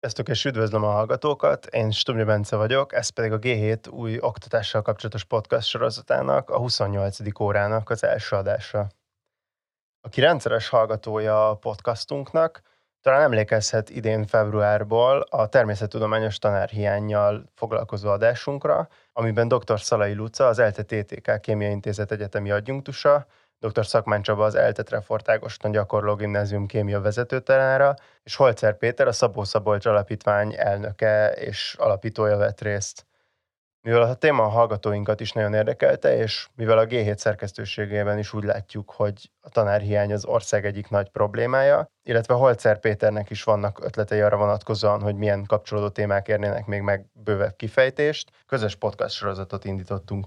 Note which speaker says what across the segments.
Speaker 1: Sziasztok, és üdvözlöm a hallgatókat. Én Stumri Bence vagyok, ez pedig a G7 új oktatással kapcsolatos podcast sorozatának, a 28. órának az első adása. Aki rendszeres hallgatója a podcastunknak, talán emlékezhet idén februárból a természettudományos tanárhiányjal foglalkozó adásunkra, amiben dr. Szalai Luca, az ELTE TTK Kémia Intézet egyetemi adjunktusa, dr. Szakmán Csaba az ELTE Trefort Ágoston gyakorló gimnázium kémia vezetőtanára, és Holcer Péter a Szabó Szabolcs Alapítvány elnöke és alapítója vett részt. Mivel a téma a hallgatóinkat is nagyon érdekelte, és mivel a G7 szerkesztőségében is úgy látjuk, hogy a tanárhiány az ország egyik nagy problémája, illetve Holcer Péternek is vannak ötletei arra vonatkozóan, hogy milyen kapcsolódó témák érnének még meg bővebb kifejtést, közös podcast sorozatot indítottunk.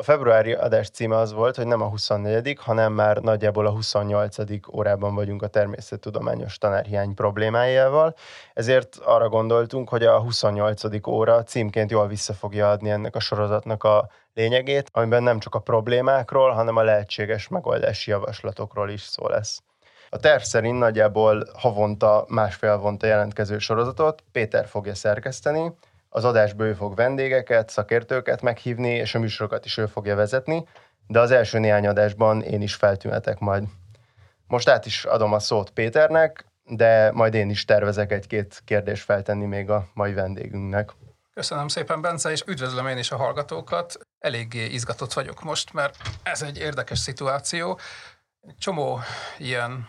Speaker 1: A februári adás címe az volt, hogy nem a 24 hanem már nagyjából a 28 órában vagyunk a természettudományos tanárhiány problémájával, ezért arra gondoltunk, hogy a 28. óra címként jól vissza fogja adni ennek a sorozatnak a lényegét, amiben nem csak a problémákról, hanem a lehetséges megoldási javaslatokról is szó lesz. A terv szerint nagyjából havonta, másfél havonta jelentkező sorozatot Péter fogja szerkeszteni, az adásba ő fog vendégeket, szakértőket meghívni, és a műsorokat is ő fogja vezetni, de az első néhány adásban én is feltűnetek majd. Most át is adom a szót Péternek, de majd én is tervezek egy-két kérdést feltenni még a mai vendégünknek.
Speaker 2: Köszönöm szépen, Bence, és üdvözlöm én is a hallgatókat. Eléggé izgatott vagyok most, mert ez egy érdekes szituáció. Csomó ilyen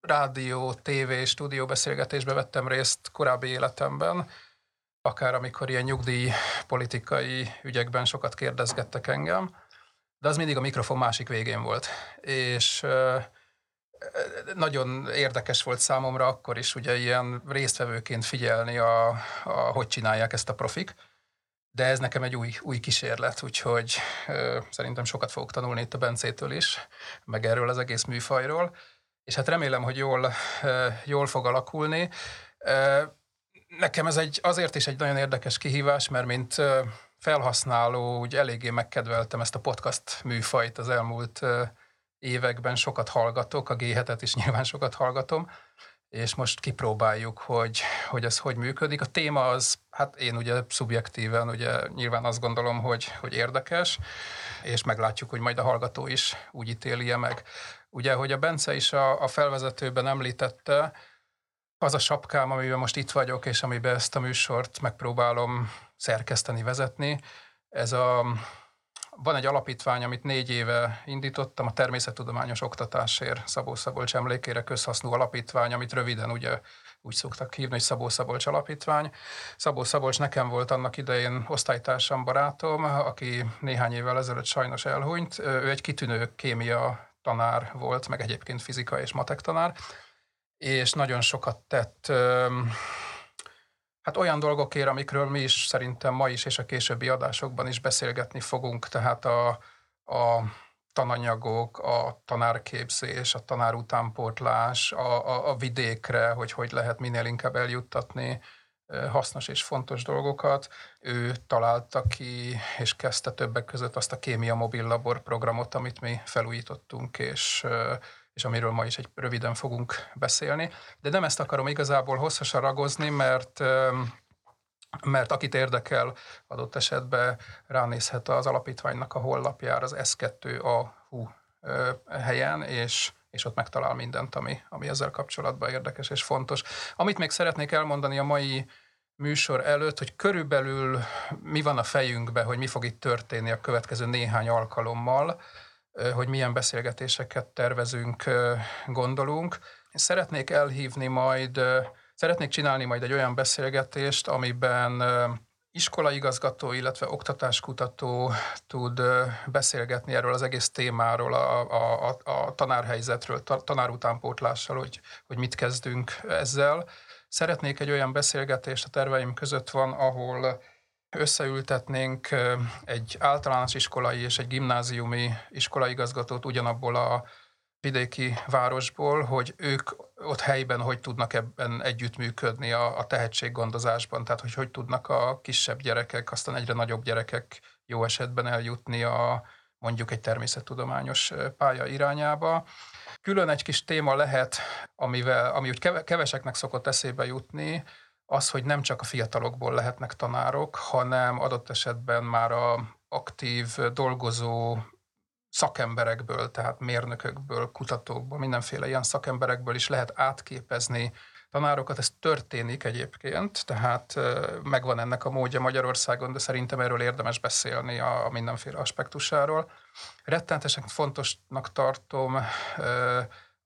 Speaker 2: rádió, tévé, stúdió beszélgetésbe vettem részt korábbi életemben, akár amikor ilyen nyugdíj politikai ügyekben sokat kérdezgettek engem, de az mindig a mikrofon másik végén volt. És nagyon érdekes volt számomra akkor is ugye ilyen résztvevőként figyelni, a, a, hogy csinálják ezt a profik, de ez nekem egy új, új kísérlet, úgyhogy ö, szerintem sokat fogok tanulni itt a Bencétől is, meg erről az egész műfajról, és hát remélem, hogy jól, ö, jól fog alakulni. Ö, Nekem ez egy, azért is egy nagyon érdekes kihívás, mert mint felhasználó úgy eléggé megkedveltem ezt a podcast műfajt az elmúlt években, sokat hallgatok, a g is nyilván sokat hallgatom, és most kipróbáljuk, hogy, hogy ez hogy működik. A téma az, hát én ugye szubjektíven ugye nyilván azt gondolom, hogy, hogy érdekes, és meglátjuk, hogy majd a hallgató is úgy ítéli meg. Ugye, hogy a Bence is a, a felvezetőben említette, az a sapkám, amiben most itt vagyok, és amiben ezt a műsort megpróbálom szerkeszteni, vezetni, ez a, van egy alapítvány, amit négy éve indítottam, a Természettudományos Oktatásért Szabó Szabolcs emlékére közhasznú alapítvány, amit röviden ugye úgy szoktak hívni, hogy Szabó Szabolcs Alapítvány. Szabó Szabolcs nekem volt annak idején osztálytársam, barátom, aki néhány évvel ezelőtt sajnos elhunyt. Ő egy kitűnő kémia tanár volt, meg egyébként fizika és matek tanár, és nagyon sokat tett hát olyan dolgokért, amikről mi is szerintem ma is és a későbbi adásokban is beszélgetni fogunk, tehát a, a tananyagok, a tanárképzés, a tanár a, a, a vidékre, hogy hogy lehet minél inkább eljuttatni hasznos és fontos dolgokat. Ő találta ki és kezdte többek között azt a kémia mobil labor programot, amit mi felújítottunk, és és amiről ma is egy röviden fogunk beszélni. De nem ezt akarom igazából hosszasan ragozni, mert mert akit érdekel, adott esetben ránézhet az alapítványnak a hollapjára az S2AHU helyen, és, és ott megtalál mindent, ami, ami ezzel kapcsolatban érdekes és fontos. Amit még szeretnék elmondani a mai műsor előtt, hogy körülbelül mi van a fejünkben, hogy mi fog itt történni a következő néhány alkalommal, hogy milyen beszélgetéseket tervezünk, gondolunk. Szeretnék elhívni majd, szeretnék csinálni majd egy olyan beszélgetést, amiben iskolaigazgató, illetve oktatáskutató tud beszélgetni erről az egész témáról, a, a, a tanárhelyzetről, tanárutánpótlással, hogy, hogy mit kezdünk ezzel. Szeretnék egy olyan beszélgetést, a terveim között van, ahol összeültetnénk egy általános iskolai és egy gimnáziumi iskolaigazgatót ugyanabból a vidéki városból, hogy ők ott helyben hogy tudnak ebben együttműködni a, a tehetséggondozásban, tehát hogy hogy tudnak a kisebb gyerekek, aztán egyre nagyobb gyerekek jó esetben eljutni a mondjuk egy természettudományos pálya irányába. Külön egy kis téma lehet, amivel, ami úgy keveseknek szokott eszébe jutni, az, hogy nem csak a fiatalokból lehetnek tanárok, hanem adott esetben már a aktív, dolgozó szakemberekből, tehát mérnökökből, kutatókból, mindenféle ilyen szakemberekből is lehet átképezni tanárokat. Ez történik egyébként, tehát megvan ennek a módja Magyarországon, de szerintem erről érdemes beszélni a mindenféle aspektusáról. Rettentesen fontosnak tartom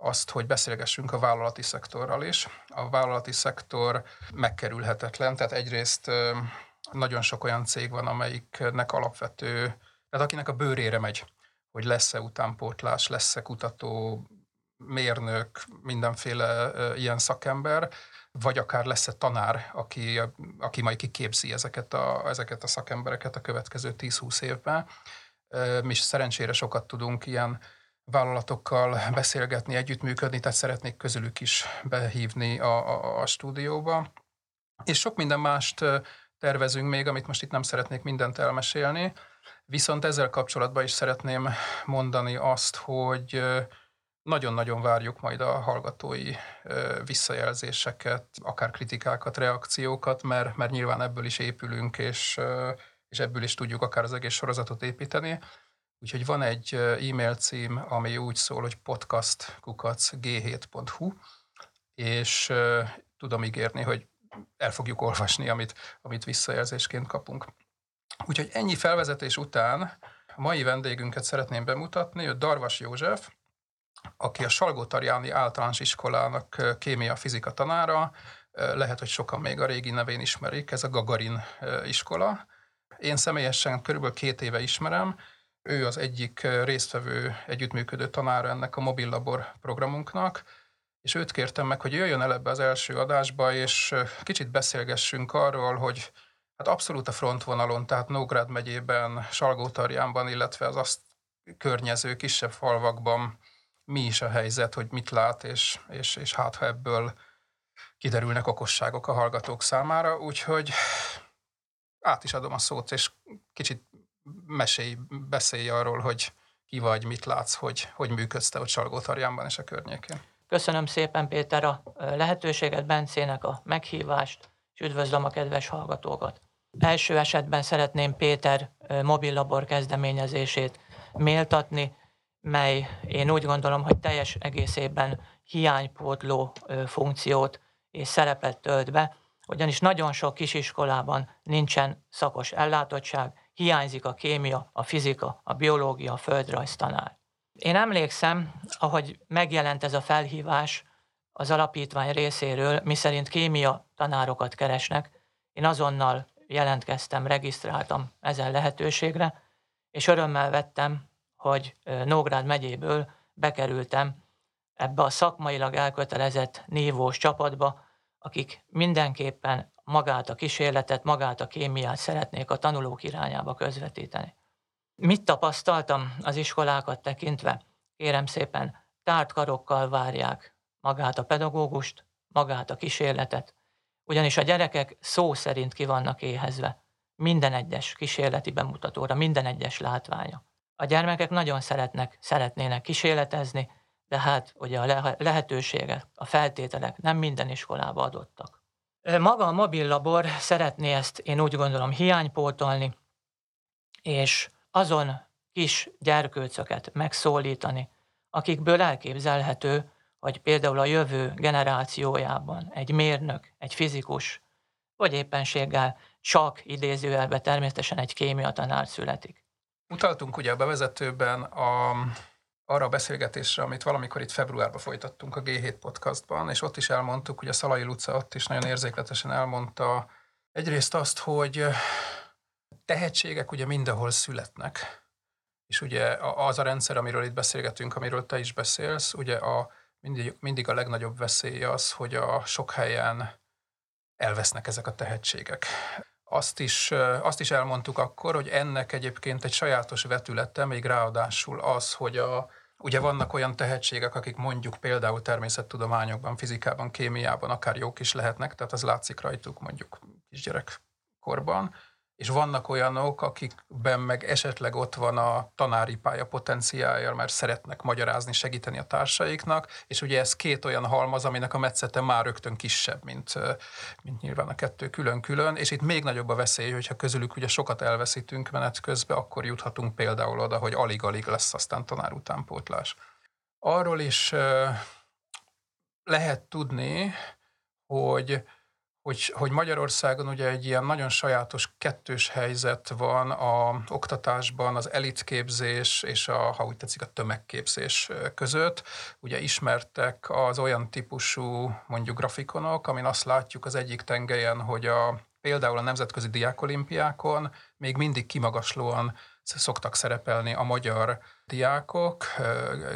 Speaker 2: azt, hogy beszélgessünk a vállalati szektorral is. A vállalati szektor megkerülhetetlen, tehát egyrészt nagyon sok olyan cég van, amelyiknek alapvető, tehát akinek a bőrére megy, hogy lesz-e utánpótlás, lesz-e kutató, mérnök, mindenféle ilyen szakember, vagy akár lesz-e tanár, aki, aki majd kiképzi ezeket a, ezeket a szakembereket a következő 10-20 évben. Mi is szerencsére sokat tudunk ilyen vállalatokkal beszélgetni, együttműködni, tehát szeretnék közülük is behívni a, a, a stúdióba. És sok minden mást tervezünk még, amit most itt nem szeretnék mindent elmesélni, viszont ezzel kapcsolatban is szeretném mondani azt, hogy nagyon-nagyon várjuk majd a hallgatói visszajelzéseket, akár kritikákat, reakciókat, mert, mert nyilván ebből is épülünk, és, és ebből is tudjuk akár az egész sorozatot építeni. Úgyhogy van egy e-mail cím, ami úgy szól, hogy podcastkukacg7.hu, és tudom ígérni, hogy el fogjuk olvasni, amit, amit visszajelzésként kapunk. Úgyhogy ennyi felvezetés után a mai vendégünket szeretném bemutatni, ő Darvas József, aki a Salgó-Tarjáni általános iskolának kémia-fizika tanára, lehet, hogy sokan még a régi nevén ismerik, ez a Gagarin iskola. Én személyesen körülbelül két éve ismerem, ő az egyik résztvevő, együttműködő tanára ennek a mobil labor programunknak, és őt kértem meg, hogy jöjjön el ebbe az első adásba, és kicsit beszélgessünk arról, hogy hát abszolút a frontvonalon, tehát Nógrád megyében, Salgótarjánban, illetve az azt környező kisebb falvakban mi is a helyzet, hogy mit lát, és, és, és hát ha ebből kiderülnek okosságok a hallgatók számára, úgyhogy át is adom a szót, és kicsit mesélj, beszélj arról, hogy ki vagy, mit látsz, hogy hogy működsz te ott Salgótarjánban és a környékén.
Speaker 3: Köszönöm szépen Péter a lehetőséget, Bencének a meghívást, és üdvözlöm a kedves hallgatókat. Első esetben szeretném Péter mobillabor kezdeményezését méltatni, mely én úgy gondolom, hogy teljes egészében hiánypótló funkciót és szerepet tölt be, ugyanis nagyon sok kisiskolában nincsen szakos ellátottság, hiányzik a kémia, a fizika, a biológia, a földrajz tanár. Én emlékszem, ahogy megjelent ez a felhívás az alapítvány részéről, miszerint kémia tanárokat keresnek, én azonnal jelentkeztem, regisztráltam ezen lehetőségre, és örömmel vettem, hogy Nógrád megyéből bekerültem ebbe a szakmailag elkötelezett névós csapatba, akik mindenképpen magát a kísérletet, magát a kémiát szeretnék a tanulók irányába közvetíteni. Mit tapasztaltam az iskolákat tekintve? Kérem szépen, tárt karokkal várják magát a pedagógust, magát a kísérletet, ugyanis a gyerekek szó szerint ki vannak éhezve minden egyes kísérleti bemutatóra, minden egyes látványa. A gyermekek nagyon szeretnek, szeretnének kísérletezni, de hát ugye a lehetőségek, a feltételek nem minden iskolába adottak. Maga a mobil labor szeretné ezt, én úgy gondolom, hiánypótolni, és azon kis gyerkőcöket megszólítani, akikből elképzelhető, hogy például a jövő generációjában egy mérnök, egy fizikus, vagy éppenséggel csak idézőjelbe természetesen egy kémia tanár születik.
Speaker 2: Utaltunk ugye a bevezetőben a, arra a beszélgetésre, amit valamikor itt februárban folytattunk a G7 podcastban, és ott is elmondtuk, hogy a Szalai Luca ott is nagyon érzékletesen elmondta egyrészt azt, hogy tehetségek ugye mindenhol születnek, és ugye az a rendszer, amiről itt beszélgetünk, amiről te is beszélsz, ugye a, mindig, mindig a legnagyobb veszély az, hogy a sok helyen elvesznek ezek a tehetségek. Azt is, azt is elmondtuk akkor, hogy ennek egyébként egy sajátos vetülete, még ráadásul az, hogy a, ugye vannak olyan tehetségek, akik mondjuk például természettudományokban, fizikában, kémiában akár jók is lehetnek, tehát az látszik rajtuk mondjuk kisgyerekkorban, és vannak olyanok, akikben meg esetleg ott van a tanári pálya potenciálja, mert szeretnek magyarázni, segíteni a társaiknak, és ugye ez két olyan halmaz, aminek a metszete már rögtön kisebb, mint, mint nyilván a kettő külön-külön, és itt még nagyobb a veszély, hogyha közülük ugye sokat elveszítünk menet közben, akkor juthatunk például oda, hogy alig-alig lesz aztán tanár utánpótlás. Arról is lehet tudni, hogy hogy, hogy Magyarországon ugye egy ilyen nagyon sajátos kettős helyzet van a oktatásban, az elitképzés és a, ha úgy tetszik, a tömegképzés között. Ugye ismertek az olyan típusú mondjuk grafikonok, amin azt látjuk az egyik tengelyen, hogy a, például a nemzetközi diákolimpiákon még mindig kimagaslóan szoktak szerepelni a magyar diákok,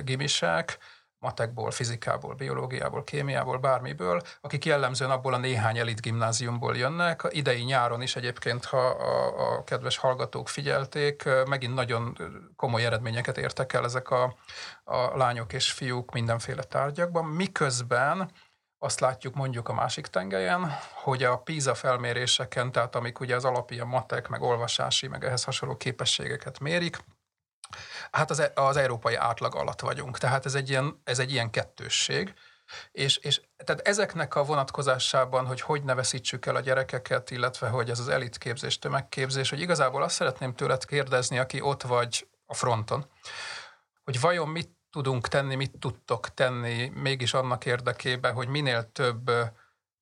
Speaker 2: gimisek, matekból, fizikából, biológiából, kémiából, bármiből, akik jellemzően abból a néhány elit gimnáziumból jönnek. Idei nyáron is egyébként, ha a, a kedves hallgatók figyelték, megint nagyon komoly eredményeket értek el ezek a, a lányok és fiúk mindenféle tárgyakban, miközben azt látjuk mondjuk a másik tengelyen, hogy a PISA felméréseken, tehát amik ugye az alapja matek, meg olvasási, meg ehhez hasonló képességeket mérik, Hát az, e, az európai átlag alatt vagyunk, tehát ez egy ilyen, ez egy ilyen kettősség. És, és tehát ezeknek a vonatkozásában, hogy hogy ne veszítsük el a gyerekeket, illetve hogy ez az elitképzés, tömegképzés, hogy igazából azt szeretném tőled kérdezni, aki ott vagy a fronton, hogy vajon mit tudunk tenni, mit tudtok tenni mégis annak érdekében, hogy minél több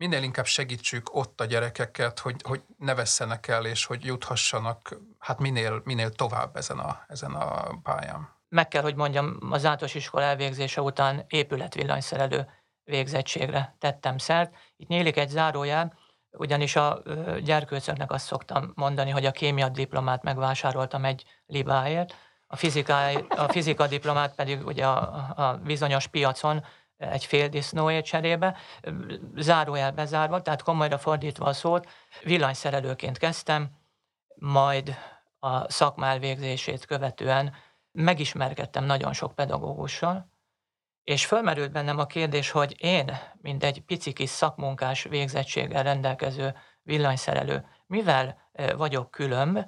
Speaker 2: minél inkább segítsük ott a gyerekeket, hogy, hogy ne vesszenek el, és hogy juthassanak hát minél, minél tovább ezen a, ezen a pályán.
Speaker 3: Meg kell, hogy mondjam, az általános iskola elvégzése után épületvillanyszerelő végzettségre tettem szert. Itt nyílik egy zárójel, ugyanis a gyerkőcöknek azt szoktam mondani, hogy a kémia diplomát megvásároltam egy libáért, a, fizika, a fizika diplomát pedig ugye a, a bizonyos piacon egy fél disznóért cserébe, zárójel bezárva, tehát komolyra fordítva a szót, villanyszerelőként kezdtem, majd a szakma elvégzését követően megismerkedtem nagyon sok pedagógussal, és fölmerült bennem a kérdés, hogy én, mint egy pici kis szakmunkás végzettséggel rendelkező villanyszerelő, mivel vagyok különb,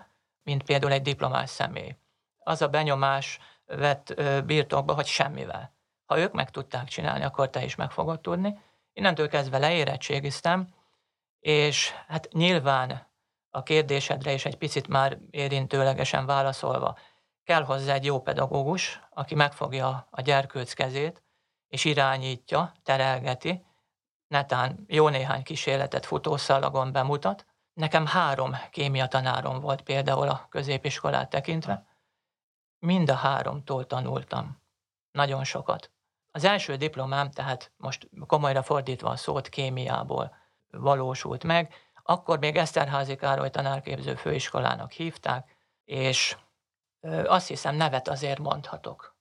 Speaker 3: mint például egy diplomás személy. Az a benyomás vett birtokba, hogy semmivel. Ha ők meg tudták csinálni, akkor te is meg fogod tudni. Innentől kezdve leérettségiztem, és hát nyilván a kérdésedre is egy picit már érintőlegesen válaszolva, kell hozzá egy jó pedagógus, aki megfogja a gyerkőc kezét, és irányítja, terelgeti, netán jó néhány kísérletet futószalagon bemutat. Nekem három kémia tanárom volt például a középiskolát tekintve. Mind a háromtól tanultam. Nagyon sokat. Az első diplomám, tehát most komolyra fordítva a szót kémiából valósult meg, akkor még Eszterházi Károly tanárképző főiskolának hívták, és azt hiszem nevet azért mondhatok.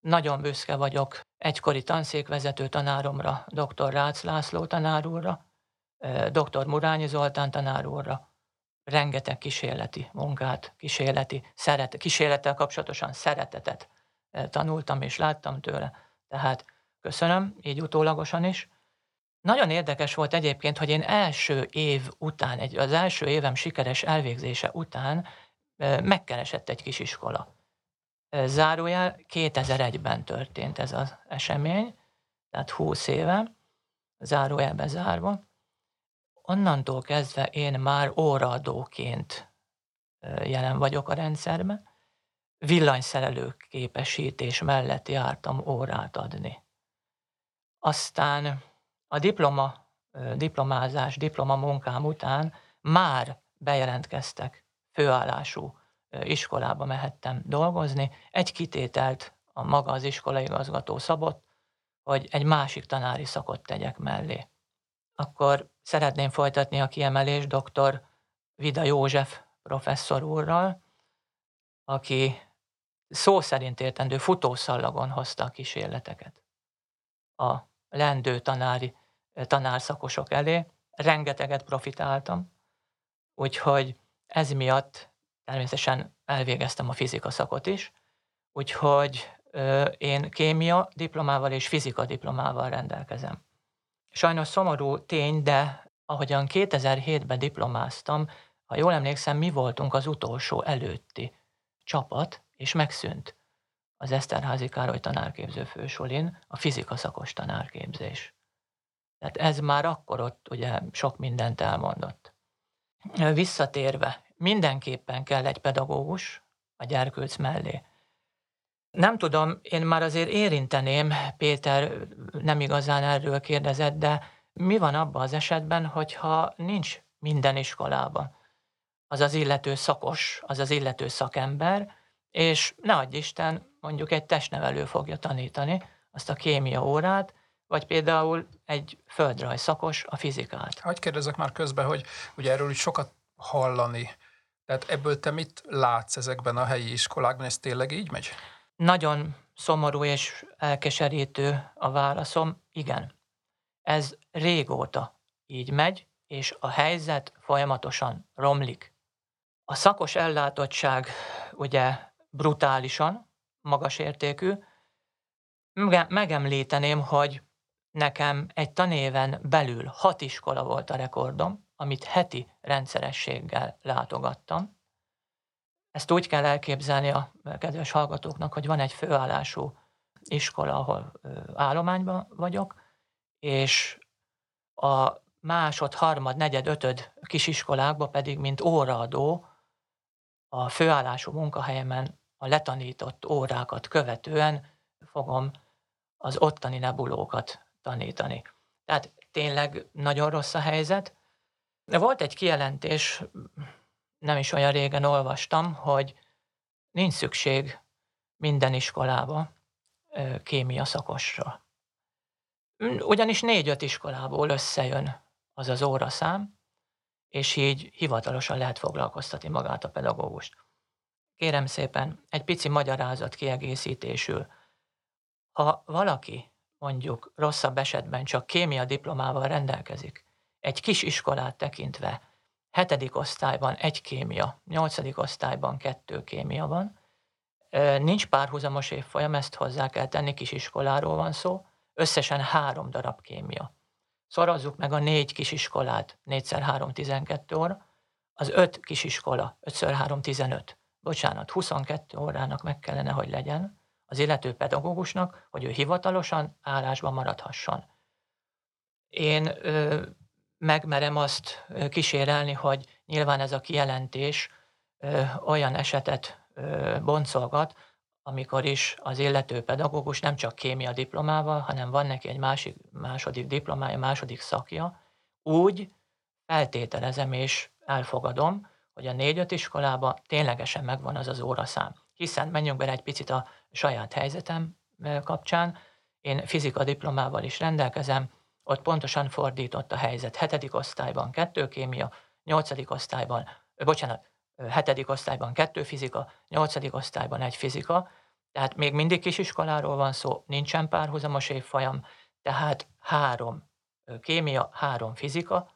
Speaker 3: Nagyon büszke vagyok egykori tanszékvezető tanáromra, dr. Rácz László tanár úrra, dr. Murányi Zoltán tanár rengeteg kísérleti munkát, kísérleti szeret, kísérlettel kapcsolatosan szeretetet tanultam és láttam tőle. Tehát köszönöm, így utólagosan is. Nagyon érdekes volt egyébként, hogy én első év után, egy, az első évem sikeres elvégzése után megkeresett egy kis iskola. Zárójel 2001-ben történt ez az esemény, tehát 20 éve, zárójelbe zárva. Onnantól kezdve én már óraadóként jelen vagyok a rendszerben, villanyszerelő képesítés mellett jártam órát adni. Aztán a diploma, diplomázás, diploma munkám után már bejelentkeztek főállású iskolába mehettem dolgozni. Egy kitételt a maga az iskolaigazgató szabott, hogy egy másik tanári szakot tegyek mellé. Akkor szeretném folytatni a kiemelést dr. Vida József professzor úrral, aki szó szerint értendő futószallagon hozta a kísérleteket a lendő tanári, tanárszakosok elé. Rengeteget profitáltam, úgyhogy ez miatt természetesen elvégeztem a fizika szakot is, úgyhogy én kémia diplomával és fizika diplomával rendelkezem. Sajnos szomorú tény, de ahogyan 2007-ben diplomáztam, Ha jól emlékszem, mi voltunk az utolsó előtti csapat, és megszűnt az Eszterházi Károly tanárképző fősolin a fizika szakos tanárképzés. Tehát ez már akkor ott ugye sok mindent elmondott. Visszatérve, mindenképpen kell egy pedagógus a gyerkőc mellé. Nem tudom, én már azért érinteném, Péter nem igazán erről kérdezett, de mi van abban az esetben, hogyha nincs minden iskolában az az illető szakos, az az illető szakember, és ne adj Isten, mondjuk egy testnevelő fogja tanítani azt a kémia órát, vagy például egy földrajz szakos a fizikát.
Speaker 2: Hogy kérdezek már közben, hogy ugye erről is sokat hallani. Tehát ebből te mit látsz ezekben a helyi iskolákban? Ez tényleg így megy?
Speaker 3: Nagyon szomorú és elkeserítő a válaszom. Igen. Ez régóta így megy, és a helyzet folyamatosan romlik. A szakos ellátottság ugye brutálisan magas értékű. Megemlíteném, hogy nekem egy tanéven belül hat iskola volt a rekordom, amit heti rendszerességgel látogattam. Ezt úgy kell elképzelni a kedves hallgatóknak, hogy van egy főállású iskola, ahol állományban vagyok, és a másod, harmad, negyed, ötöd kisiskolákba pedig, mint óraadó, a főállású munkahelyemen a letanított órákat követően fogom az ottani nebulókat tanítani. Tehát tényleg nagyon rossz a helyzet. Volt egy kijelentés, nem is olyan régen olvastam, hogy nincs szükség minden iskolába kémia szakosra. Ugyanis négy-öt iskolából összejön az az óraszám, és így hivatalosan lehet foglalkoztatni magát a pedagógust. Kérem szépen, egy pici magyarázat kiegészítésül. Ha valaki mondjuk rosszabb esetben csak kémia diplomával rendelkezik, egy kis iskolát tekintve, hetedik osztályban egy kémia, nyolcadik osztályban kettő kémia van, nincs párhuzamos évfolyam, ezt hozzá kell tenni, kisiskoláról van szó, összesen három darab kémia. Szorozzuk meg a négy kisiskolát, 4x3 12 óra, az öt kisiskola, 5x3 15. Bocsánat, 22 órának meg kellene, hogy legyen az illető pedagógusnak, hogy ő hivatalosan állásban maradhasson. Én ö, megmerem azt kísérelni, hogy nyilván ez a kijelentés ö, olyan esetet ö, boncolgat, amikor is az illető pedagógus nem csak kémia diplomával, hanem van neki egy másik, második diplomája, második szakja, úgy feltételezem és elfogadom, hogy a négy-öt iskolában ténylegesen megvan az az óraszám. Hiszen menjünk bele egy picit a saját helyzetem kapcsán, én fizika diplomával is rendelkezem, ott pontosan fordított a helyzet. Hetedik osztályban kettő kémia, nyolcadik osztályban, bocsánat, hetedik osztályban kettő fizika, nyolcadik osztályban egy fizika, tehát még mindig kisiskoláról van szó, nincsen párhuzamos évfolyam, tehát három kémia, három fizika.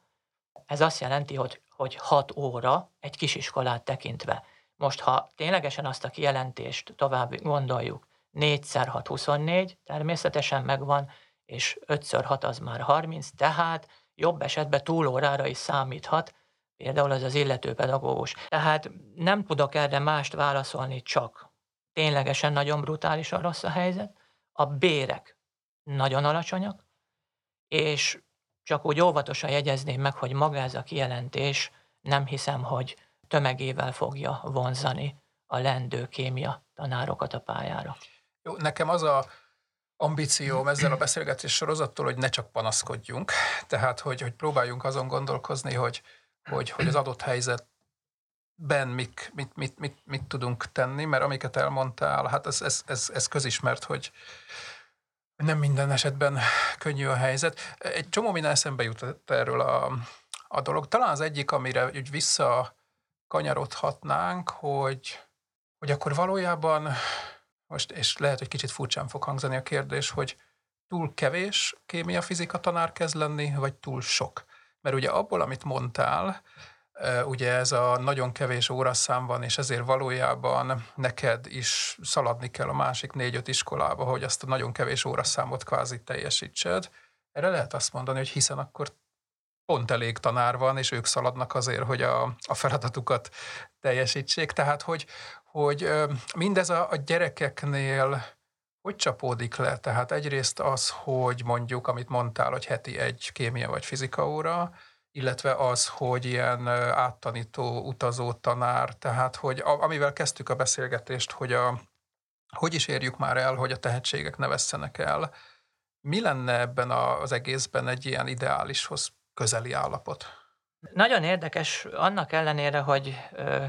Speaker 3: Ez azt jelenti, hogy, hogy hat óra egy kisiskolát tekintve. Most, ha ténylegesen azt a kijelentést tovább gondoljuk, 4x6 24, természetesen megvan, és 5x6 az már 30, tehát jobb esetben túlórára is számíthat, például az az illető pedagógus. Tehát nem tudok erre mást válaszolni, csak ténylegesen nagyon brutálisan rossz a helyzet, a bérek nagyon alacsonyak, és csak úgy óvatosan jegyezném meg, hogy maga ez a kijelentés nem hiszem, hogy tömegével fogja vonzani a lendő kémia tanárokat a pályára.
Speaker 2: Jó, nekem az a ambícióm ezzel a beszélgetés sorozattól, hogy ne csak panaszkodjunk, tehát hogy, hogy próbáljunk azon gondolkozni, hogy, hogy, hogy az adott helyzetben mik, mit, mit, mit, mit tudunk tenni, mert amiket elmondtál, hát ez, ez, ez, ez közismert, hogy nem minden esetben könnyű a helyzet. Egy csomó minden eszembe jutott erről a, a dolog. Talán az egyik, amire úgy vissza kanyarodhatnánk, hogy, hogy akkor valójában, most, és lehet, hogy kicsit furcsán fog hangzani a kérdés, hogy túl kevés kémia-fizika tanár kezd lenni, vagy túl sok? Mert ugye abból, amit mondtál, ugye ez a nagyon kevés óraszám van, és ezért valójában neked is szaladni kell a másik négy-öt iskolába, hogy azt a nagyon kevés óraszámot kvázi teljesítsed. Erre lehet azt mondani, hogy hiszen akkor pont elég tanár van, és ők szaladnak azért, hogy a, a feladatukat teljesítsék. Tehát, hogy, hogy mindez a, a gyerekeknél hogy csapódik le? Tehát egyrészt az, hogy mondjuk, amit mondtál, hogy heti egy kémia vagy fizika óra, illetve az, hogy ilyen áttanító, utazó tanár, tehát hogy amivel kezdtük a beszélgetést, hogy a, hogy is érjük már el, hogy a tehetségek ne vesszenek el, mi lenne ebben az egészben egy ilyen ideálishoz közeli állapot?
Speaker 3: Nagyon érdekes, annak ellenére, hogy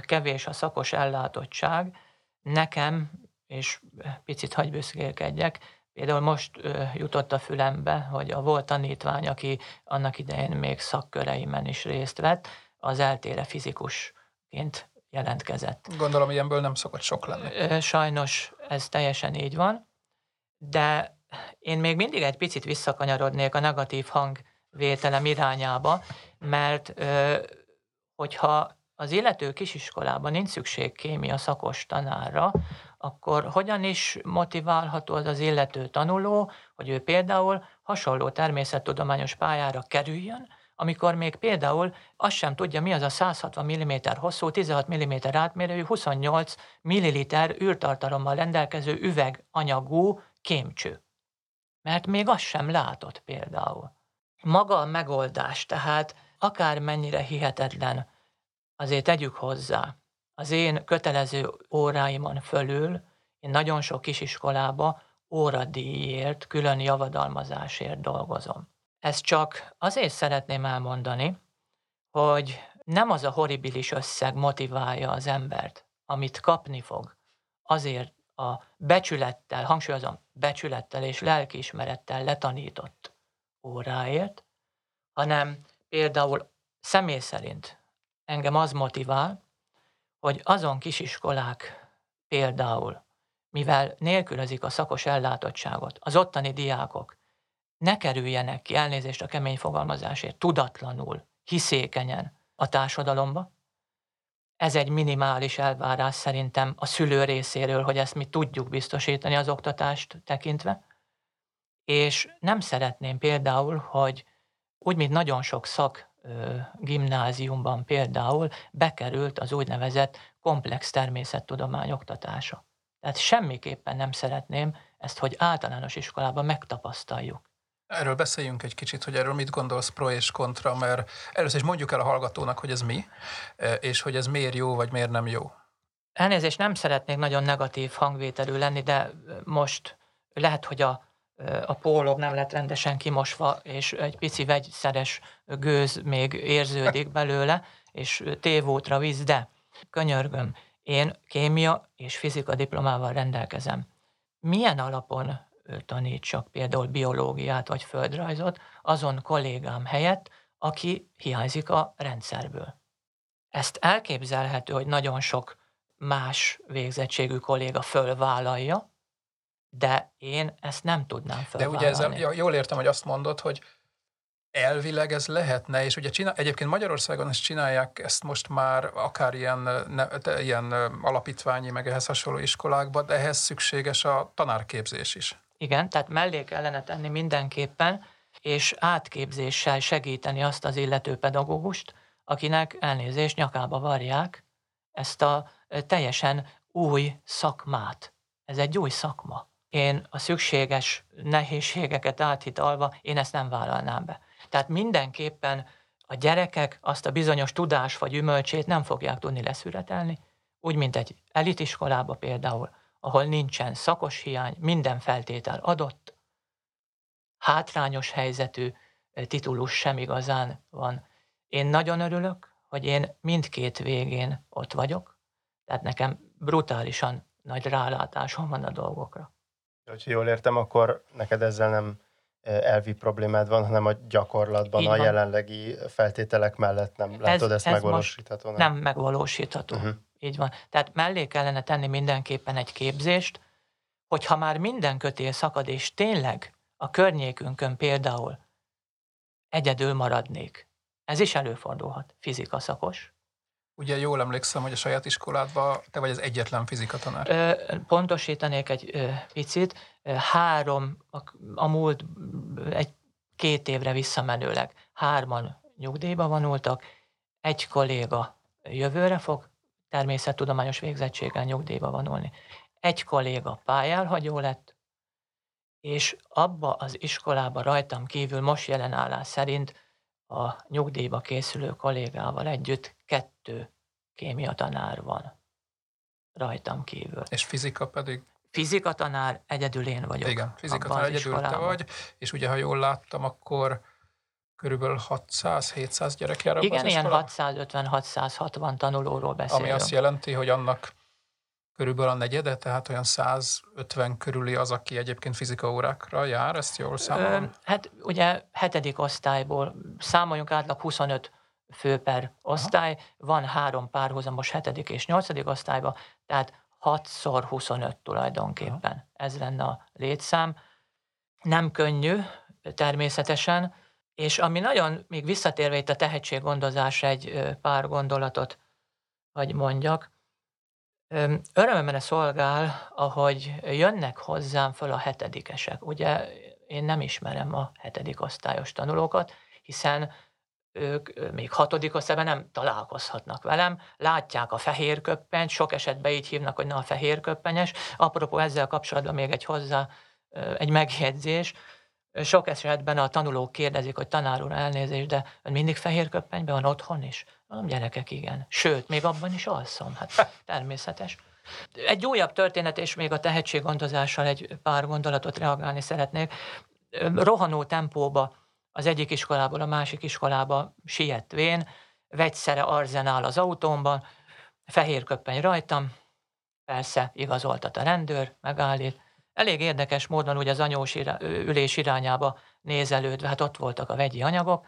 Speaker 3: kevés a szakos ellátottság, nekem, és picit hagybüszkélkedjek, például most jutott a fülembe, hogy a volt tanítvány, aki annak idején még szakköreimen is részt vett, az eltére fizikusként jelentkezett.
Speaker 2: Gondolom, ilyenből nem szokott sok lenni.
Speaker 3: Sajnos ez teljesen így van, de én még mindig egy picit visszakanyarodnék a negatív hangvételem irányába, mert hogyha az illető kisiskolában nincs szükség kémia szakos tanárra, akkor hogyan is motiválható az az illető tanuló, hogy ő például hasonló természettudományos pályára kerüljön, amikor még például azt sem tudja, mi az a 160 mm hosszú, 16 mm átmérőjű, 28 ml űrtartalommal rendelkező üveganyagú kémcső. Mert még azt sem látott például. Maga a megoldás, tehát akár mennyire hihetetlen, azért tegyük hozzá, az én kötelező óráimon fölül én nagyon sok kisiskolába óradíjért, külön javadalmazásért dolgozom. Ezt csak azért szeretném elmondani, hogy nem az a horribilis összeg motiválja az embert, amit kapni fog, azért a becsülettel, hangsúlyozom, becsülettel és lelkiismerettel letanított óráért, hanem például személy szerint engem az motivál, hogy azon kisiskolák például, mivel nélkülözik a szakos ellátottságot, az ottani diákok ne kerüljenek ki, elnézést a kemény fogalmazásért, tudatlanul, hiszékenyen a társadalomba. Ez egy minimális elvárás szerintem a szülő részéről, hogy ezt mi tudjuk biztosítani az oktatást tekintve. És nem szeretném például, hogy úgy, mint nagyon sok szak gimnáziumban például bekerült az úgynevezett komplex természettudomány oktatása. Tehát semmiképpen nem szeretném ezt, hogy általános iskolában megtapasztaljuk.
Speaker 2: Erről beszéljünk egy kicsit, hogy erről mit gondolsz pro és kontra, mert először is mondjuk el a hallgatónak, hogy ez mi, és hogy ez miért jó, vagy miért nem jó.
Speaker 3: Elnézést, nem szeretnék nagyon negatív hangvételű lenni, de most lehet, hogy a a pólom nem lett rendesen kimosva, és egy pici vegyszeres gőz még érződik belőle, és tévútra víz, de könyörgöm, én kémia és fizika diplomával rendelkezem. Milyen alapon tanítsak például biológiát vagy földrajzot azon kollégám helyett, aki hiányzik a rendszerből? Ezt elképzelhető, hogy nagyon sok más végzettségű kolléga fölvállalja, de én ezt nem tudnám felvállalni.
Speaker 2: De ugye ez, jól értem, hogy azt mondod, hogy elvileg ez lehetne, és ugye csinál, egyébként Magyarországon ezt csinálják, ezt most már akár ilyen, ne, ilyen alapítványi, meg ehhez hasonló iskolákban, de ehhez szükséges a tanárképzés is.
Speaker 3: Igen, tehát mellé kellene tenni mindenképpen, és átképzéssel segíteni azt az illető pedagógust, akinek elnézést nyakába varják ezt a teljesen új szakmát. Ez egy új szakma én a szükséges nehézségeket áthidalva, én ezt nem vállalnám be. Tehát mindenképpen a gyerekek azt a bizonyos tudás vagy ümölcsét nem fogják tudni leszületelni, úgy, mint egy elitiskolába például, ahol nincsen szakos hiány, minden feltétel adott, hátrányos helyzetű titulus sem igazán van. Én nagyon örülök, hogy én mindkét végén ott vagyok, tehát nekem brutálisan nagy rálátásom van a dolgokra.
Speaker 1: Hogyha jól értem, akkor neked ezzel nem elvi problémád van, hanem a gyakorlatban, Így a van. jelenlegi feltételek mellett nem látod ez, ezt ez megvalósítható?
Speaker 3: Nem, nem megvalósítható. Uh-huh. Így van. Tehát mellé kellene tenni mindenképpen egy képzést, hogyha már minden kötél szakad, és tényleg a környékünkön például egyedül maradnék. Ez is előfordulhat, fizika szakos,
Speaker 2: Ugye jól emlékszem, hogy a saját iskoládban te vagy az egyetlen fizika tanár.
Speaker 3: Ö, pontosítanék egy picit. Három, a, a múlt egy két évre visszamenőleg hárman nyugdíjba vonultak, egy kolléga jövőre fog természettudományos végzettséggel nyugdíjba vonulni. Egy kolléga pályálhagyó lett, és abba az iskolába rajtam kívül most jelen állás szerint a nyugdíjba készülő kollégával együtt kettő kémia tanár van rajtam kívül.
Speaker 2: És fizika pedig?
Speaker 3: Fizika tanár, egyedül én vagyok.
Speaker 2: Igen, fizika tanár egyedül te vagy, és ugye, ha jól láttam, akkor körülbelül 600-700 gyerek jár
Speaker 3: Igen, ilyen 650-660 tanulóról beszélünk.
Speaker 2: Ami azt jelenti, hogy annak körülbelül a negyede, tehát olyan 150 körüli az, aki egyébként fizika órákra jár, ezt jól számolom?
Speaker 3: Hát ugye hetedik osztályból számoljunk átlag 25 fő per osztály, Aha. van három párhuzamos hetedik és nyolcadik osztályba, tehát 6 25 tulajdonképpen. Aha. Ez lenne a létszám. Nem könnyű, természetesen, és ami nagyon, még visszatérve itt a tehetséggondozás egy pár gondolatot, hogy mondjak, örömömre szolgál, ahogy jönnek hozzám föl a hetedikesek. Ugye én nem ismerem a hetedik osztályos tanulókat, hiszen ők még hatodik osztályban nem találkozhatnak velem, látják a fehér köppenyt, sok esetben így hívnak, hogy na a fehér köppenyes. Apropó ezzel kapcsolatban még egy hozzá, egy megjegyzés, sok esetben a tanulók kérdezik, hogy tanár úr elnézést, de mindig fehér köppenyben van otthon is? Mondom, gyerekek, igen. Sőt, még abban is alszom. Hát természetes. Egy újabb történet, és még a tehetséggondozással egy pár gondolatot reagálni szeretnék. Rohanó tempóba az egyik iskolából a másik iskolába sietvén, vegyszere arzenál az autómban, fehér köppeny rajtam, persze igazoltat a rendőr, megállít, Elég érdekes módon ugye az anyós irá, ülés irányába nézelődve, hát ott voltak a vegyi anyagok.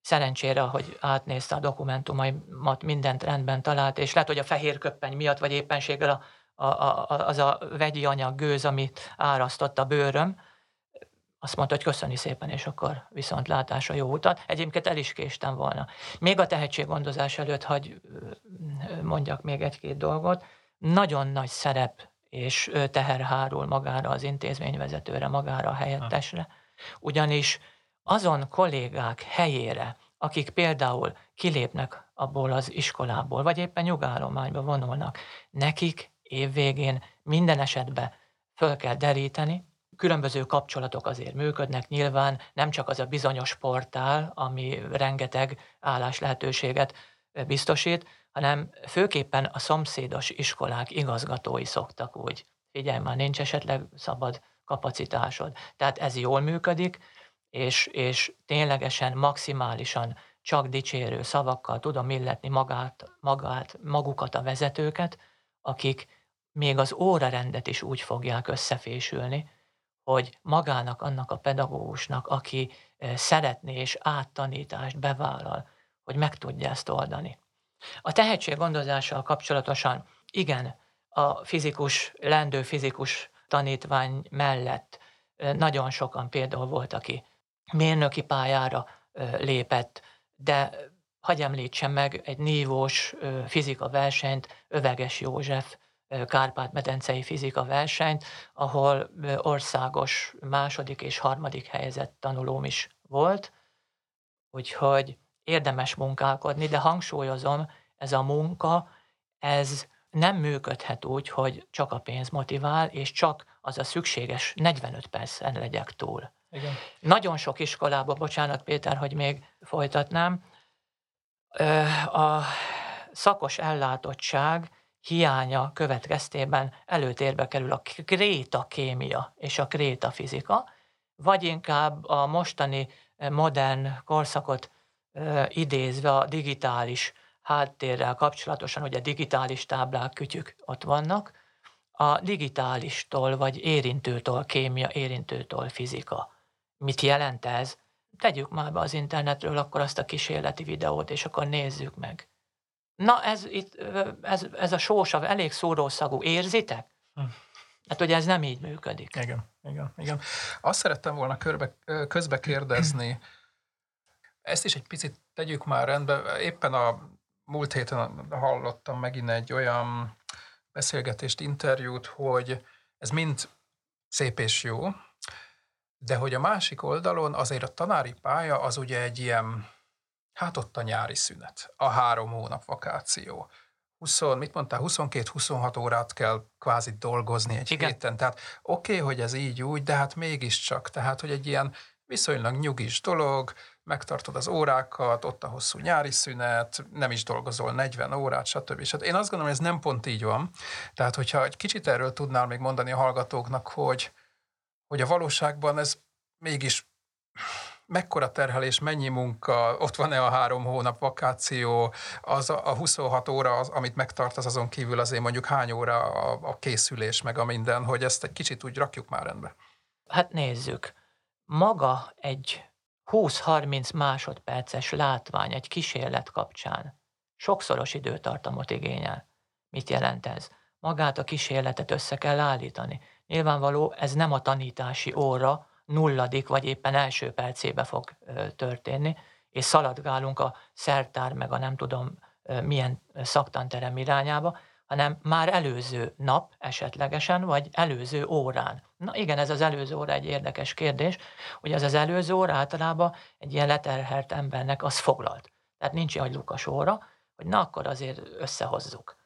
Speaker 3: Szerencsére, hogy átnézte a dokumentumaimat, mindent rendben talált, és lehet, hogy a fehér köppeny miatt, vagy éppenséggel a, a, a, az a vegyi anyag gőz, amit árasztott a bőröm, azt mondta, hogy köszöni szépen, és akkor viszont látása jó utat. Egyébként el is késtem volna. Még a tehetséggondozás előtt, hogy mondjak még egy-két dolgot, nagyon nagy szerep és teher hárul magára az intézményvezetőre, magára a helyettesre. Ugyanis azon kollégák helyére, akik például kilépnek abból az iskolából, vagy éppen nyugállományba vonulnak, nekik évvégén minden esetben föl kell deríteni, különböző kapcsolatok azért működnek nyilván, nem csak az a bizonyos portál, ami rengeteg állás lehetőséget biztosít, hanem főképpen a szomszédos iskolák igazgatói szoktak úgy, figyelj már, nincs esetleg szabad kapacitásod. Tehát ez jól működik, és, és ténylegesen maximálisan csak dicsérő szavakkal tudom illetni magát, magát, magukat a vezetőket, akik még az órarendet is úgy fogják összefésülni, hogy magának, annak a pedagógusnak, aki szeretné és áttanítást bevállal, hogy meg tudja ezt oldani. A tehetséggondozással kapcsolatosan igen, a fizikus, lendő fizikus tanítvány mellett nagyon sokan például volt, aki mérnöki pályára lépett, de hagyj említsem meg egy nívós fizika versenyt, Öveges József Kárpát-medencei fizika versenyt, ahol országos második és harmadik helyezett tanulóm is volt, úgyhogy érdemes munkálkodni, de hangsúlyozom, ez a munka, ez nem működhet úgy, hogy csak a pénz motivál, és csak az a szükséges 45 percen legyek túl. Igen. Nagyon sok iskolában, bocsánat Péter, hogy még folytatnám, a szakos ellátottság hiánya következtében előtérbe kerül a kréta kémia és a kréta fizika, vagy inkább a mostani modern korszakot idézve a digitális háttérrel kapcsolatosan, a digitális táblák, kütyük ott vannak, a digitálistól vagy érintőtől kémia, érintőtől fizika. Mit jelent ez? Tegyük már be az internetről akkor azt a kísérleti videót, és akkor nézzük meg. Na, ez, itt, ez, ez a sósav elég szórószagú. Érzitek? Hm. Hát ugye ez nem így működik.
Speaker 2: Igen, igen, igen. Azt szerettem volna körbe, közbe kérdezni, ezt is egy picit tegyük már rendbe. Éppen a múlt héten hallottam megint egy olyan beszélgetést, interjút, hogy ez mind szép és jó, de hogy a másik oldalon azért a tanári pálya az ugye egy ilyen Hát ott a nyári szünet, a három hónap vakáció. 20, mit mondtál, 22-26 órát kell kvázi dolgozni egy Igen. héten. Tehát oké, okay, hogy ez így úgy, de hát mégiscsak. Tehát, hogy egy ilyen viszonylag nyugis dolog, megtartod az órákat, ott a hosszú nyári szünet, nem is dolgozol 40 órát, stb. stb. Én azt gondolom, hogy ez nem pont így van. Tehát, hogyha egy kicsit erről tudnál még mondani a hallgatóknak, hogy, hogy a valóságban ez mégis mekkora terhelés, mennyi munka, ott van-e a három hónap vakáció, az a, a 26 óra, az, amit megtart, az azon kívül azért mondjuk hány óra a, a készülés, meg a minden, hogy ezt egy kicsit úgy rakjuk már rendbe.
Speaker 3: Hát nézzük. Maga egy 20-30 másodperces látvány egy kísérlet kapcsán sokszoros időtartamot igényel. Mit jelent ez? Magát a kísérletet össze kell állítani. Nyilvánvaló, ez nem a tanítási óra, nulladik vagy éppen első percébe fog történni, és szaladgálunk a szertár meg a nem tudom milyen szaktanterem irányába, hanem már előző nap esetlegesen, vagy előző órán. Na igen, ez az előző óra egy érdekes kérdés, hogy ez az előző óra általában egy ilyen leterhelt embernek az foglalt. Tehát nincs ilyen, hogy lukas óra, hogy na akkor azért összehozzuk.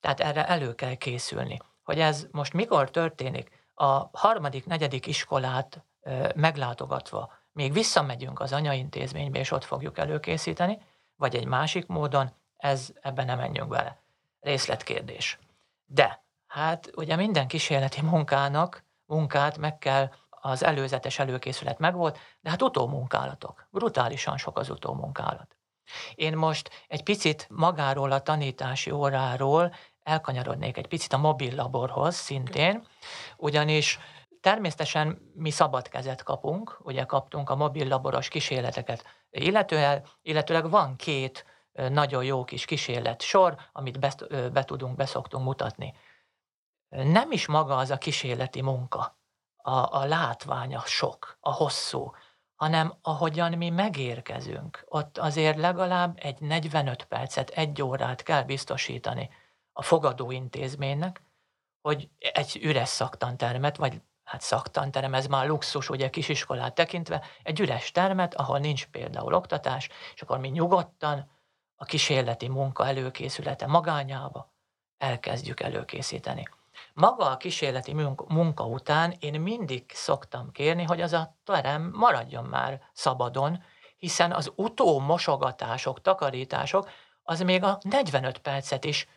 Speaker 3: Tehát erre elő kell készülni. Hogy ez most mikor történik, a harmadik, negyedik iskolát meglátogatva még visszamegyünk az anyaintézménybe, és ott fogjuk előkészíteni, vagy egy másik módon, ez ebben nem menjünk bele. Részletkérdés. De, hát ugye minden kísérleti munkának, munkát meg kell, az előzetes előkészület megvolt, de hát utómunkálatok. Brutálisan sok az utómunkálat. Én most egy picit magáról a tanítási óráról elkanyarodnék egy picit a mobil laborhoz szintén, ugyanis Természetesen mi szabad kezet kapunk, ugye kaptunk a mobil laboros kísérleteket illetően, illetőleg van két nagyon jó kis kísérlet sor, amit be, be tudunk, beszoktunk mutatni. Nem is maga az a kísérleti munka, a, a látvány, a sok, a hosszú, hanem ahogyan mi megérkezünk, ott azért legalább egy 45 percet, egy órát kell biztosítani a fogadóintézménynek, hogy egy üres szaktantermet, vagy hát szaktanterem, ez már luxus, ugye kisiskolát tekintve, egy üres termet, ahol nincs például oktatás, és akkor mi nyugodtan a kísérleti munka előkészülete magányába elkezdjük előkészíteni. Maga a kísérleti munka után én mindig szoktam kérni, hogy az a terem maradjon már szabadon, hiszen az utó mosogatások, takarítások, az még a 45 percet is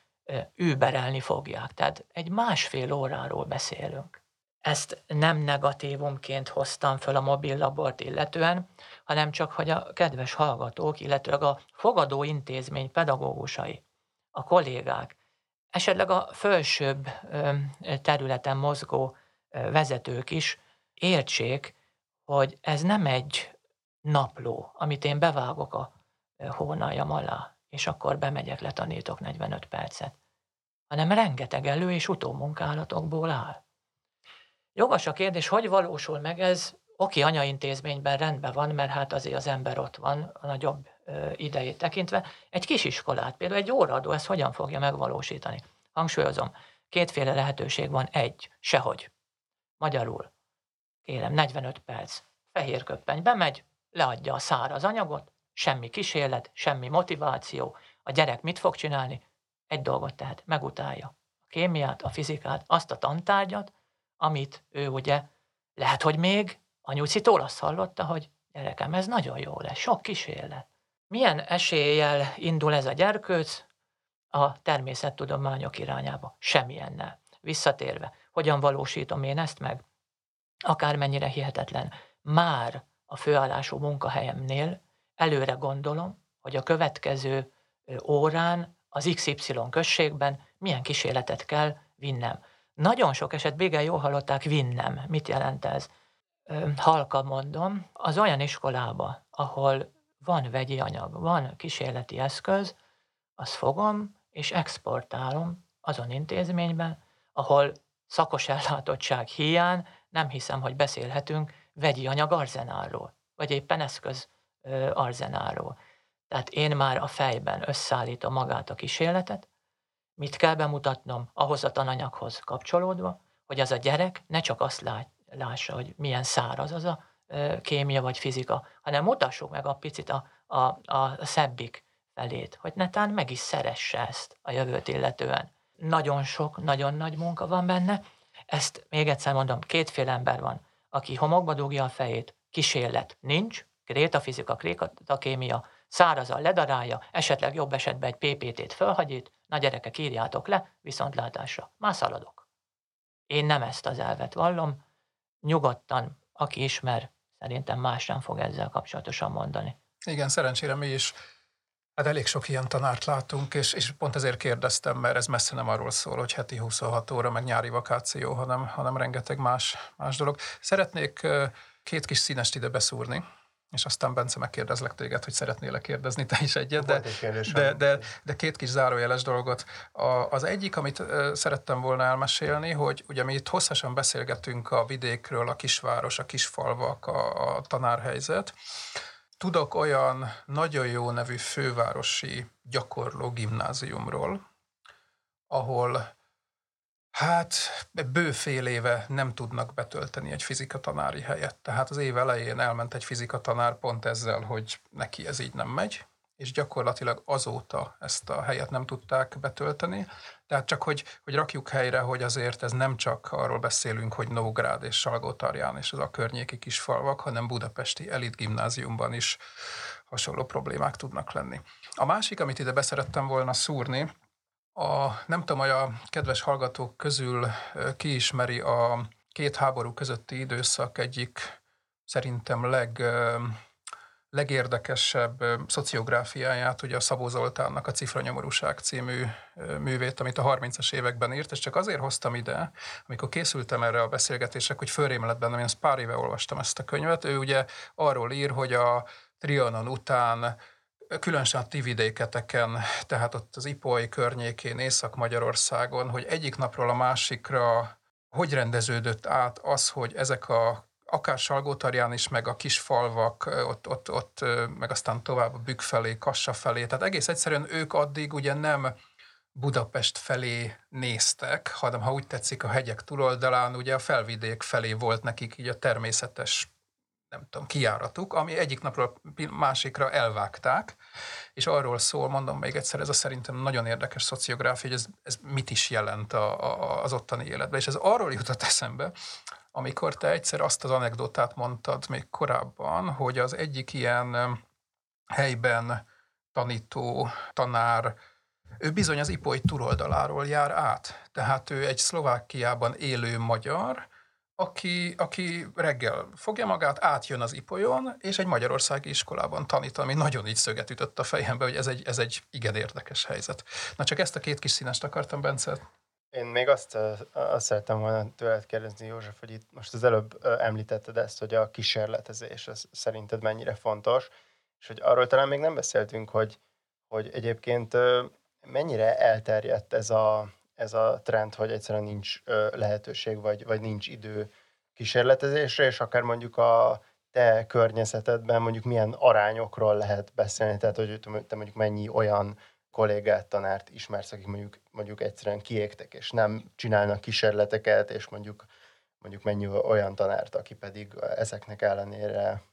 Speaker 3: überelni fogják. Tehát egy másfél óráról beszélünk ezt nem negatívumként hoztam föl a mobil labort illetően, hanem csak, hogy a kedves hallgatók, illetőleg a fogadó intézmény pedagógusai, a kollégák, esetleg a fölsőbb területen mozgó vezetők is értsék, hogy ez nem egy napló, amit én bevágok a hónaljam alá, és akkor bemegyek, letanítok 45 percet, hanem rengeteg elő- és utómunkálatokból áll. Jogos a kérdés, hogy valósul meg ez? Oké, anyaintézményben rendben van, mert hát azért az ember ott van a nagyobb idejét tekintve. Egy kisiskolát, például egy óraadó ezt hogyan fogja megvalósítani? Hangsúlyozom, kétféle lehetőség van. Egy, sehogy. Magyarul, kérem, 45 perc, fehér köppeny bemegy, leadja a száraz anyagot, semmi kísérlet, semmi motiváció. A gyerek mit fog csinálni? Egy dolgot tehet, megutálja. A kémiát, a fizikát, azt a tantárgyat, amit ő ugye, lehet, hogy még anyucitól azt hallotta, hogy gyerekem, ez nagyon jó lesz, sok kísérlet. Milyen eséllyel indul ez a gyerkőc a természettudományok irányába? Semmilyennel. Visszatérve, hogyan valósítom én ezt meg? Akármennyire hihetetlen. Már a főállású munkahelyemnél előre gondolom, hogy a következő órán az XY községben milyen kísérletet kell vinnem. Nagyon sok eset, bégen jól hallották, vinnem. Mit jelent ez? Halka mondom, az olyan iskolába, ahol van vegyi anyag, van kísérleti eszköz, azt fogom és exportálom azon intézményben, ahol szakos ellátottság hiány nem hiszem, hogy beszélhetünk vegyi anyag arzenálról, vagy éppen eszköz arzenálról. Tehát én már a fejben összeállítom magát a kísérletet, mit kell bemutatnom ahhoz a tananyaghoz kapcsolódva, hogy az a gyerek ne csak azt lát, lássa, hogy milyen száraz az a kémia vagy fizika, hanem mutassuk meg a picit a, a, a szebbik felét, hogy netán meg is szeresse ezt a jövőt illetően. Nagyon sok, nagyon nagy munka van benne. Ezt még egyszer mondom, kétféle ember van, aki homokba dugja a fejét, kísérlet nincs, krétafizika, krétakémia, szárazal ledarálja, esetleg jobb esetben egy PPT-t fölhagyít, na gyerekek, írjátok le, viszontlátásra. Már szaladok. Én nem ezt az elvet vallom, nyugodtan, aki ismer, szerintem más nem fog ezzel kapcsolatosan mondani.
Speaker 2: Igen, szerencsére mi is Hát elég sok ilyen tanárt látunk, és, és pont ezért kérdeztem, mert ez messze nem arról szól, hogy heti 26 óra, meg nyári vakáció, hanem, hanem rengeteg más, más dolog. Szeretnék két kis színest ide beszúrni, és aztán Bence megkérdezlek téged, hogy szeretnél-e kérdezni te is egyet, de, de, de, de két kis zárójeles dolgot. A, az egyik, amit szerettem volna elmesélni, hogy ugye mi itt hosszasan beszélgetünk a vidékről, a kisváros, a kisfalvak, a, a tanárhelyzet, Tudok olyan nagyon jó nevű fővárosi gyakorló gimnáziumról, ahol hát bőfél éve nem tudnak betölteni egy fizikatanári helyet. Tehát az év elején elment egy fizikatanár pont ezzel, hogy neki ez így nem megy, és gyakorlatilag azóta ezt a helyet nem tudták betölteni. Tehát csak, hogy, hogy rakjuk helyre, hogy azért ez nem csak arról beszélünk, hogy Nógrád és Salgótarján és az a környéki kis falvak, hanem budapesti elit gimnáziumban is hasonló problémák tudnak lenni. A másik, amit ide beszerettem volna szúrni, a, nem tudom, hogy a kedves hallgatók közül kiismeri a két háború közötti időszak egyik szerintem leg legérdekesebb szociográfiáját, ugye a Szabó Zoltánnak a Cifranyomorúság című művét, amit a 30-as években írt, és csak azért hoztam ide, amikor készültem erre a beszélgetésre, hogy fölrém lett bennem, én ezt pár éve olvastam ezt a könyvet, ő ugye arról ír, hogy a Trianon után különösen a ti vidéketeken, tehát ott az Ipoly környékén, Észak-Magyarországon, hogy egyik napról a másikra hogy rendeződött át az, hogy ezek a akár Salgótarján is, meg a kis falvak, ott, ott, ott, meg aztán tovább a Bükk felé, Kassa felé. Tehát egész egyszerűen ők addig ugye nem Budapest felé néztek, hanem ha úgy tetszik a hegyek túloldalán, ugye a felvidék felé volt nekik így a természetes nem tudom, kiáratuk, ami egyik napról másikra elvágták, és arról szól, mondom még egyszer, ez a szerintem nagyon érdekes szociográfia, hogy ez, ez mit is jelent a, a, az ottani életben, és ez arról jutott eszembe, amikor te egyszer azt az anekdotát mondtad még korábban, hogy az egyik ilyen helyben tanító tanár, ő bizony az Ipoly túloldaláról jár át. Tehát ő egy Szlovákiában élő magyar, aki, aki reggel fogja magát, átjön az Ipolyon, és egy magyarországi iskolában tanít, ami nagyon így szöget ütött a fejembe, hogy ez egy, ez egy igen érdekes helyzet. Na csak ezt a két kis színest akartam, Bence,
Speaker 1: én még azt, azt szerettem volna tőled kérdezni, József, hogy itt most az előbb említetted ezt, hogy a kísérletezés az szerinted mennyire fontos, és hogy arról talán még nem beszéltünk, hogy, hogy egyébként mennyire elterjedt ez a, ez a trend, hogy egyszerűen nincs lehetőség, vagy, vagy nincs idő kísérletezésre, és akár mondjuk a te környezetedben mondjuk milyen arányokról lehet beszélni, tehát hogy te mondjuk mennyi olyan kollégát, tanárt ismersz, akik mondjuk, mondjuk egyszerűen kiégtek, és nem csinálnak kísérleteket, és mondjuk, mondjuk mennyi olyan tanárt, aki pedig ezeknek ellenére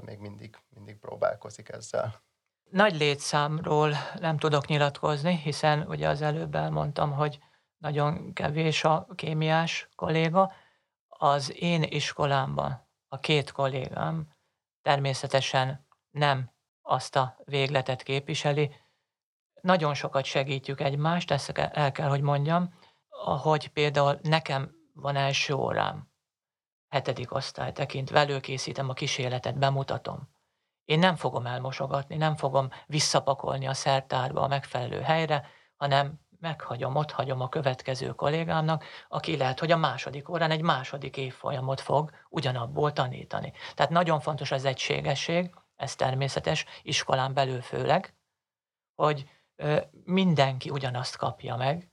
Speaker 1: még mindig, mindig próbálkozik ezzel.
Speaker 3: Nagy létszámról nem tudok nyilatkozni, hiszen ugye az előbb elmondtam, hogy nagyon kevés a kémiás kolléga. Az én iskolámban a két kollégám természetesen nem azt a végletet képviseli, nagyon sokat segítjük egymást, ezt el kell, hogy mondjam, hogy például nekem van első órám, hetedik osztály tekintve, előkészítem a kísérletet, bemutatom. Én nem fogom elmosogatni, nem fogom visszapakolni a szertárba a megfelelő helyre, hanem meghagyom, ott hagyom a következő kollégámnak, aki lehet, hogy a második órán egy második évfolyamot fog ugyanabból tanítani. Tehát nagyon fontos az egységesség, ez természetes, iskolán belül főleg, hogy mindenki ugyanazt kapja meg,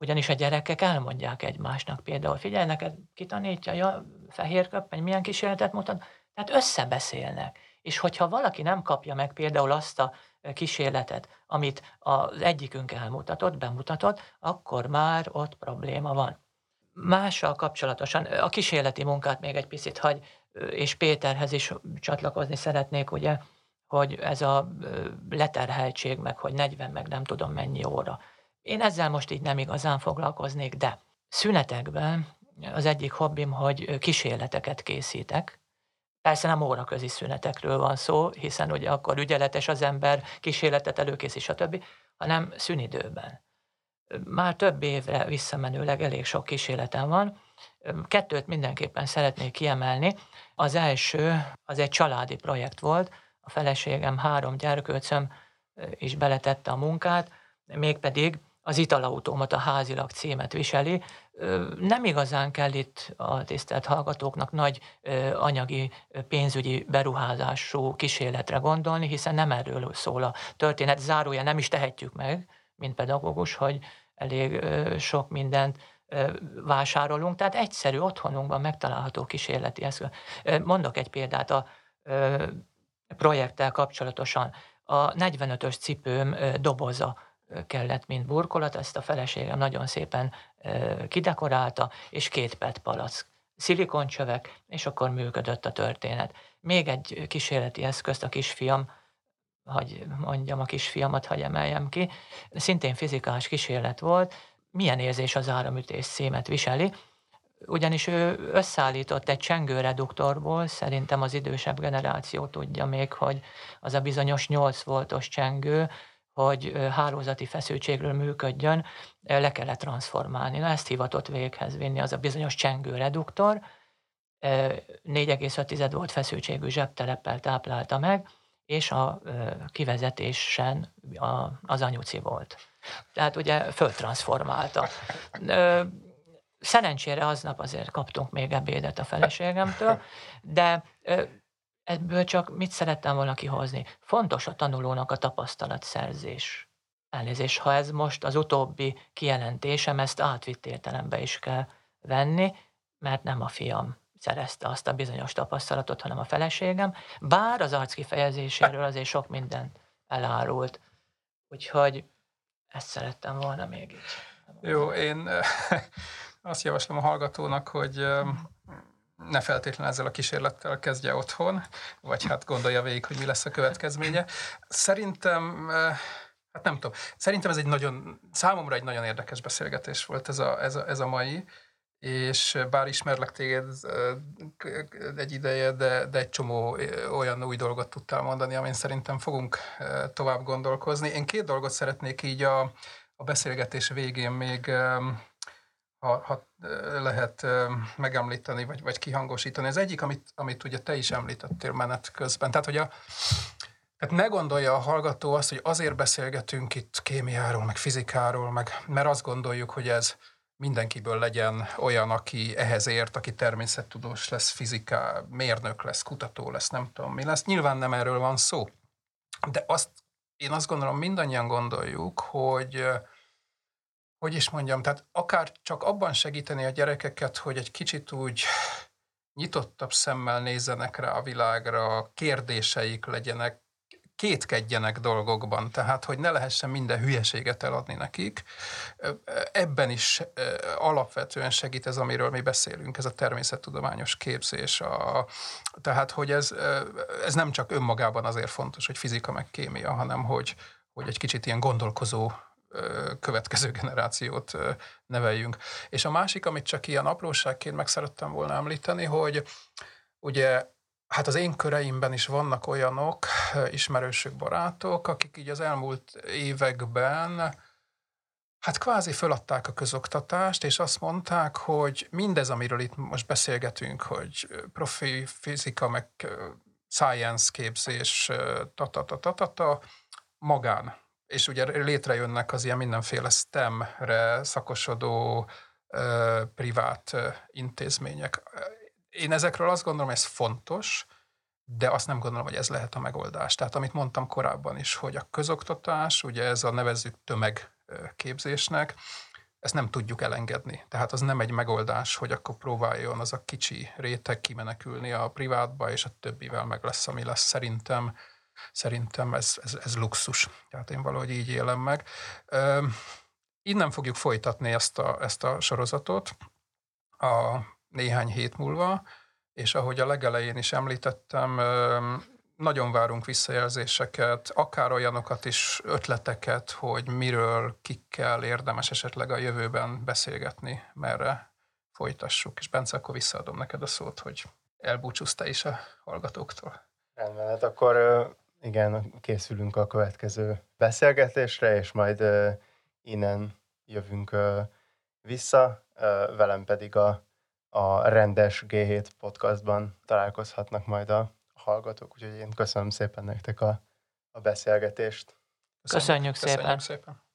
Speaker 3: ugyanis a gyerekek elmondják egymásnak például, figyelj, neked kitanítja, ja, fehér köppeny, milyen kísérletet mutat, tehát összebeszélnek. És hogyha valaki nem kapja meg például azt a kísérletet, amit az egyikünk elmutatott, bemutatott, akkor már ott probléma van. Mással kapcsolatosan a kísérleti munkát még egy picit hagy, és Péterhez is csatlakozni szeretnék, ugye, hogy ez a leterheltség, meg hogy 40, meg nem tudom mennyi óra. Én ezzel most így nem igazán foglalkoznék, de szünetekben az egyik hobbim, hogy kísérleteket készítek. Persze nem óraközi szünetekről van szó, hiszen ugye akkor ügyeletes az ember, kísérletet előkészít, stb., hanem szünidőben. Már több évre visszamenőleg elég sok kísérletem van. Kettőt mindenképpen szeretnék kiemelni. Az első, az egy családi projekt volt, a feleségem három gyerkőcöm is beletette a munkát, mégpedig az italautómat a házilag címet viseli. Nem igazán kell itt a tisztelt hallgatóknak nagy anyagi, pénzügyi beruházású kísérletre gondolni, hiszen nem erről szól a történet. Zárója nem is tehetjük meg, mint pedagógus, hogy elég sok mindent vásárolunk, tehát egyszerű otthonunkban megtalálható kísérleti eszköz. Mondok egy példát a projekttel kapcsolatosan. A 45-ös cipőm doboza kellett, mint burkolat, ezt a feleségem nagyon szépen kidekorálta, és két PET palack szilikoncsövek, és akkor működött a történet. Még egy kísérleti eszközt a kisfiam, hogy mondjam a kisfiamat, hogy emeljem ki, szintén fizikás kísérlet volt, milyen érzés az áramütés szémet viseli, ugyanis ő összeállított egy csengőreduktorból, szerintem az idősebb generáció tudja még, hogy az a bizonyos 8 voltos csengő, hogy hálózati feszültségről működjön, le kellett transformálni. Na, ezt hivatott véghez vinni az a bizonyos csengőreduktor, 4,5 volt feszültségű zsebteleppel táplálta meg, és a kivezetésen az anyuci volt. Tehát ugye föltransformálta. Szerencsére aznap azért kaptunk még ebédet a feleségemtől, de ebből csak mit szerettem volna kihozni? Fontos a tanulónak a tapasztalatszerzés. Elnézés, ha ez most az utóbbi kijelentésem, ezt átvitt értelembe is kell venni, mert nem a fiam szerezte azt a bizonyos tapasztalatot, hanem a feleségem, bár az arc kifejezéséről azért sok mindent elárult. Úgyhogy ezt szerettem volna még így.
Speaker 2: Jó, én azt javaslom a hallgatónak, hogy ne feltétlenül ezzel a kísérlettel kezdje otthon, vagy hát gondolja végig, hogy mi lesz a következménye. Szerintem, hát nem tudom, szerintem ez egy nagyon, számomra egy nagyon érdekes beszélgetés volt ez a, ez a, ez a mai, és bár ismerlek téged egy ideje, de, de egy csomó olyan új dolgot tudtál mondani, amin szerintem fogunk tovább gondolkozni. Én két dolgot szeretnék így a, a beszélgetés végén még ha, ha lehet megemlíteni, vagy, vagy kihangosítani. Az egyik, amit, amit ugye te is említettél menet közben. Tehát, hogy a, tehát ne gondolja a hallgató azt, hogy azért beszélgetünk itt kémiáról, meg fizikáról, meg, mert azt gondoljuk, hogy ez mindenkiből legyen olyan, aki ehhez ért, aki természettudós lesz, fiziká, mérnök lesz, kutató lesz, nem tudom mi lesz. Nyilván nem erről van szó. De azt, én azt gondolom, mindannyian gondoljuk, hogy hogy is mondjam, tehát akár csak abban segíteni a gyerekeket, hogy egy kicsit úgy nyitottabb szemmel nézzenek rá a világra, kérdéseik legyenek, kétkedjenek dolgokban, tehát hogy ne lehessen minden hülyeséget eladni nekik. Ebben is alapvetően segít ez, amiről mi beszélünk, ez a természettudományos képzés. A, tehát, hogy ez, ez nem csak önmagában azért fontos, hogy fizika meg kémia, hanem hogy, hogy egy kicsit ilyen gondolkozó következő generációt neveljünk. És a másik, amit csak ilyen apróságként meg szerettem volna említeni, hogy ugye hát az én köreimben is vannak olyanok, ismerősök, barátok, akik így az elmúlt években hát kvázi föladták a közoktatást, és azt mondták, hogy mindez, amiről itt most beszélgetünk, hogy profi fizika, meg science képzés, ta-ta-ta-ta-ta, magán és ugye létrejönnek az ilyen mindenféle STEM-re szakosodó ö, privát ö, intézmények. Én ezekről azt gondolom, ez fontos, de azt nem gondolom, hogy ez lehet a megoldás. Tehát amit mondtam korábban is, hogy a közoktatás, ugye ez a nevezzük tömegképzésnek, ezt nem tudjuk elengedni. Tehát az nem egy megoldás, hogy akkor próbáljon az a kicsi réteg kimenekülni a privátba, és a többivel meg lesz, ami lesz. Szerintem Szerintem ez, ez, ez luxus. Tehát én valahogy így élem meg. Innen fogjuk folytatni ezt a, ezt a sorozatot a néhány hét múlva, és ahogy a legelején is említettem, nagyon várunk visszajelzéseket, akár olyanokat is, ötleteket, hogy miről, kikkel érdemes esetleg a jövőben beszélgetni, merre folytassuk. És Bence, akkor visszaadom neked a szót, hogy elbúcsúzz te is a hallgatóktól.
Speaker 1: Rendben, hát akkor igen, készülünk a következő beszélgetésre, és majd innen jövünk vissza, velem pedig a, a rendes G7 podcastban találkozhatnak majd a hallgatók, úgyhogy én köszönöm szépen nektek a, a beszélgetést.
Speaker 3: Köszönjük, Köszönjük szépen.
Speaker 2: szépen.